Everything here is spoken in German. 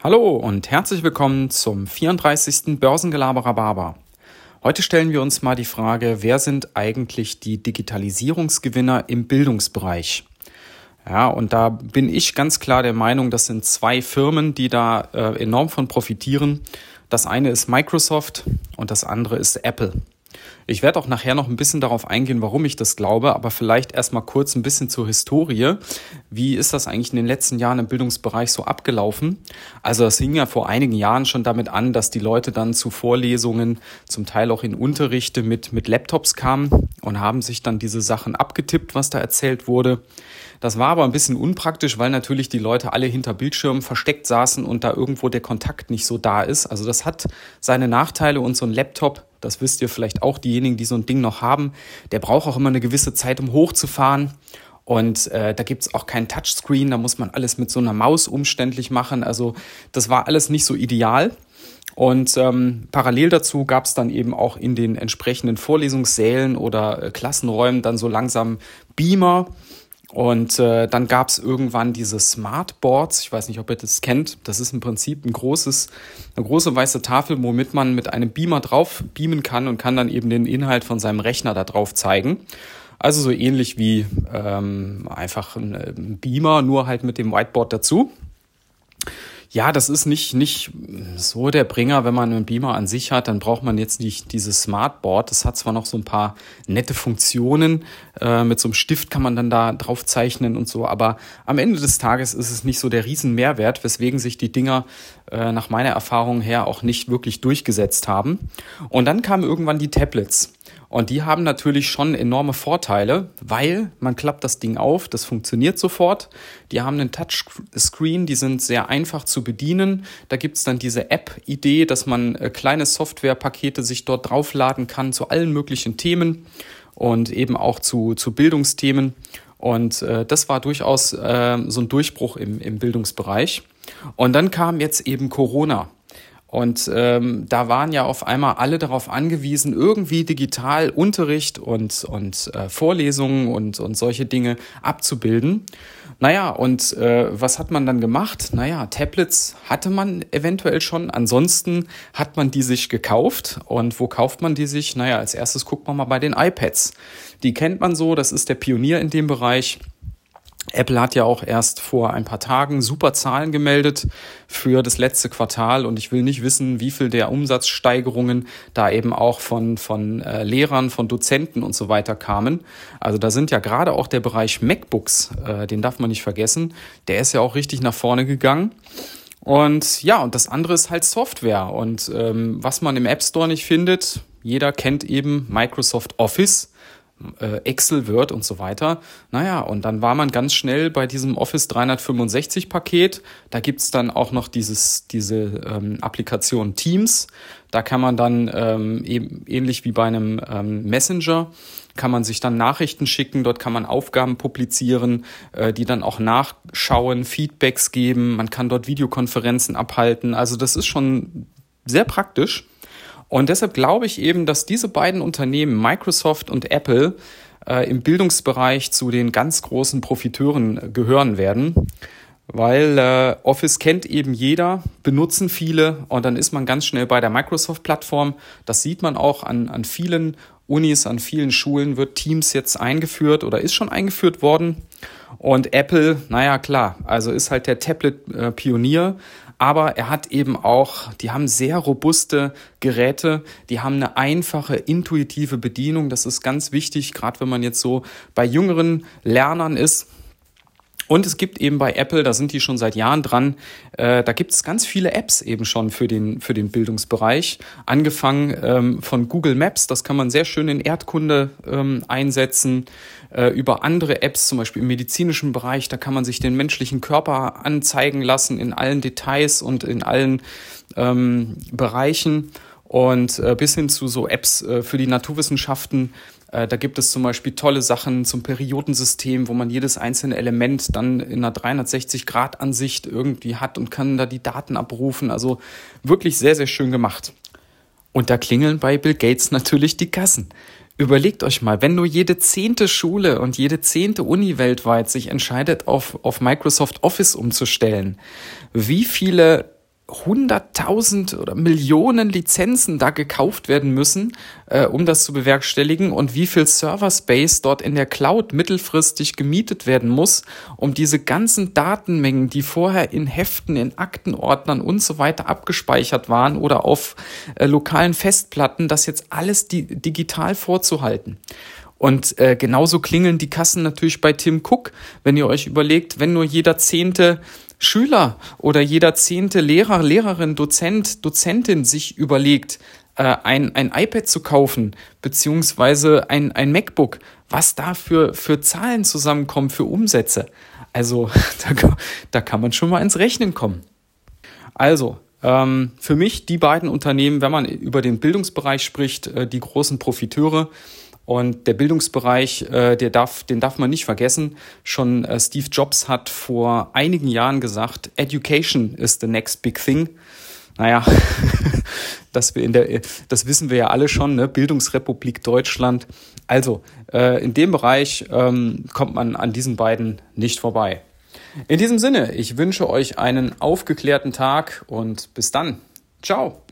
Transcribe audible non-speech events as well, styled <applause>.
Hallo und herzlich willkommen zum 34. Börsengelaberer Barber. Heute stellen wir uns mal die Frage, wer sind eigentlich die Digitalisierungsgewinner im Bildungsbereich? Ja, und da bin ich ganz klar der Meinung, das sind zwei Firmen, die da äh, enorm von profitieren. Das eine ist Microsoft und das andere ist Apple. Ich werde auch nachher noch ein bisschen darauf eingehen, warum ich das glaube, aber vielleicht erstmal kurz ein bisschen zur Historie. Wie ist das eigentlich in den letzten Jahren im Bildungsbereich so abgelaufen? Also es hing ja vor einigen Jahren schon damit an, dass die Leute dann zu Vorlesungen, zum Teil auch in Unterrichte mit, mit Laptops kamen und haben sich dann diese Sachen abgetippt, was da erzählt wurde. Das war aber ein bisschen unpraktisch, weil natürlich die Leute alle hinter Bildschirmen versteckt saßen und da irgendwo der Kontakt nicht so da ist. Also das hat seine Nachteile und so ein Laptop, das wisst ihr vielleicht auch, diejenigen, die so ein Ding noch haben, der braucht auch immer eine gewisse Zeit, um hochzufahren. Und äh, da gibt's auch kein Touchscreen, da muss man alles mit so einer Maus umständlich machen. Also das war alles nicht so ideal. Und ähm, parallel dazu gab's dann eben auch in den entsprechenden Vorlesungssälen oder äh, Klassenräumen dann so langsam Beamer, und äh, dann gab es irgendwann diese Smartboards. Ich weiß nicht, ob ihr das kennt. Das ist im Prinzip ein großes, eine große weiße Tafel, womit man mit einem Beamer drauf beamen kann und kann dann eben den Inhalt von seinem Rechner da drauf zeigen. Also so ähnlich wie ähm, einfach ein Beamer, nur halt mit dem Whiteboard dazu ja, das ist nicht, nicht so der Bringer, wenn man einen Beamer an sich hat, dann braucht man jetzt nicht dieses Smartboard. Das hat zwar noch so ein paar nette Funktionen. Äh, mit so einem Stift kann man dann da drauf zeichnen und so, aber am Ende des Tages ist es nicht so der riesen Mehrwert, weswegen sich die Dinger äh, nach meiner Erfahrung her auch nicht wirklich durchgesetzt haben. Und dann kamen irgendwann die Tablets. Und die haben natürlich schon enorme Vorteile, weil man klappt das Ding auf, das funktioniert sofort. Die haben einen Touchscreen, die sind sehr einfach zu bedienen. Da gibt's dann diese App-Idee, dass man äh, kleine Softwarepakete sich dort draufladen kann zu allen möglichen Themen und eben auch zu, zu Bildungsthemen. Und äh, das war durchaus äh, so ein Durchbruch im, im Bildungsbereich. Und dann kam jetzt eben Corona. Und ähm, da waren ja auf einmal alle darauf angewiesen, irgendwie digital Unterricht und, und äh, Vorlesungen und, und solche Dinge abzubilden. Naja, und äh, was hat man dann gemacht? Naja, Tablets hatte man eventuell schon. Ansonsten hat man die sich gekauft. Und wo kauft man die sich? Naja, als erstes guckt man mal bei den iPads. Die kennt man so, das ist der Pionier in dem Bereich. Apple hat ja auch erst vor ein paar Tagen super Zahlen gemeldet für das letzte Quartal und ich will nicht wissen, wie viel der Umsatzsteigerungen da eben auch von, von äh, Lehrern, von Dozenten und so weiter kamen. Also da sind ja gerade auch der Bereich MacBooks, äh, den darf man nicht vergessen, der ist ja auch richtig nach vorne gegangen. Und ja, und das andere ist halt Software. Und ähm, was man im App Store nicht findet, jeder kennt eben Microsoft Office Excel, Word und so weiter. Naja, und dann war man ganz schnell bei diesem Office 365 Paket. Da gibt's dann auch noch dieses, diese ähm, Applikation Teams. Da kann man dann ähm, eben ähnlich wie bei einem ähm, Messenger kann man sich dann Nachrichten schicken, dort kann man Aufgaben publizieren, äh, die dann auch nachschauen, Feedbacks geben, man kann dort Videokonferenzen abhalten. Also das ist schon sehr praktisch. Und deshalb glaube ich eben, dass diese beiden Unternehmen, Microsoft und Apple, äh, im Bildungsbereich zu den ganz großen Profiteuren gehören werden. Weil äh, Office kennt eben jeder, benutzen viele und dann ist man ganz schnell bei der Microsoft-Plattform. Das sieht man auch an, an vielen Unis, an vielen Schulen wird Teams jetzt eingeführt oder ist schon eingeführt worden. Und Apple, naja klar, also ist halt der Tablet-Pionier, aber er hat eben auch, die haben sehr robuste Geräte, die haben eine einfache, intuitive Bedienung. Das ist ganz wichtig, gerade wenn man jetzt so bei jüngeren Lernern ist. Und es gibt eben bei Apple, da sind die schon seit Jahren dran, äh, da gibt es ganz viele Apps eben schon für den, für den Bildungsbereich. Angefangen ähm, von Google Maps, das kann man sehr schön in Erdkunde ähm, einsetzen, äh, über andere Apps, zum Beispiel im medizinischen Bereich, da kann man sich den menschlichen Körper anzeigen lassen in allen Details und in allen ähm, Bereichen und äh, bis hin zu so Apps äh, für die Naturwissenschaften. Äh, da gibt es zum Beispiel tolle Sachen zum Periodensystem, wo man jedes einzelne Element dann in einer 360-Grad-Ansicht irgendwie hat und kann da die Daten abrufen. Also wirklich sehr, sehr schön gemacht. Und da klingeln bei Bill Gates natürlich die Kassen. Überlegt euch mal, wenn nur jede zehnte Schule und jede zehnte Uni weltweit sich entscheidet, auf, auf Microsoft Office umzustellen, wie viele hunderttausend oder Millionen Lizenzen da gekauft werden müssen, äh, um das zu bewerkstelligen und wie viel Server Space dort in der Cloud mittelfristig gemietet werden muss, um diese ganzen Datenmengen, die vorher in Heften, in Aktenordnern und so weiter abgespeichert waren oder auf äh, lokalen Festplatten, das jetzt alles di digital vorzuhalten. Und äh, genauso klingeln die Kassen natürlich bei Tim Cook, wenn ihr euch überlegt, wenn nur jeder zehnte Schüler oder jeder zehnte Lehrer, Lehrerin, Dozent, Dozentin sich überlegt, äh, ein, ein iPad zu kaufen, beziehungsweise ein, ein MacBook, was da für, für Zahlen zusammenkommen, für Umsätze. Also <laughs> da, da kann man schon mal ins Rechnen kommen. Also, ähm, für mich die beiden Unternehmen, wenn man über den Bildungsbereich spricht, äh, die großen Profiteure. Und der Bildungsbereich, äh, der darf, den darf man nicht vergessen. Schon äh, Steve Jobs hat vor einigen Jahren gesagt, Education is the next big thing. Naja, <laughs> das, wir in der, das wissen wir ja alle schon, ne? Bildungsrepublik Deutschland. Also, äh, in dem Bereich ähm, kommt man an diesen beiden nicht vorbei. In diesem Sinne, ich wünsche euch einen aufgeklärten Tag und bis dann. Ciao.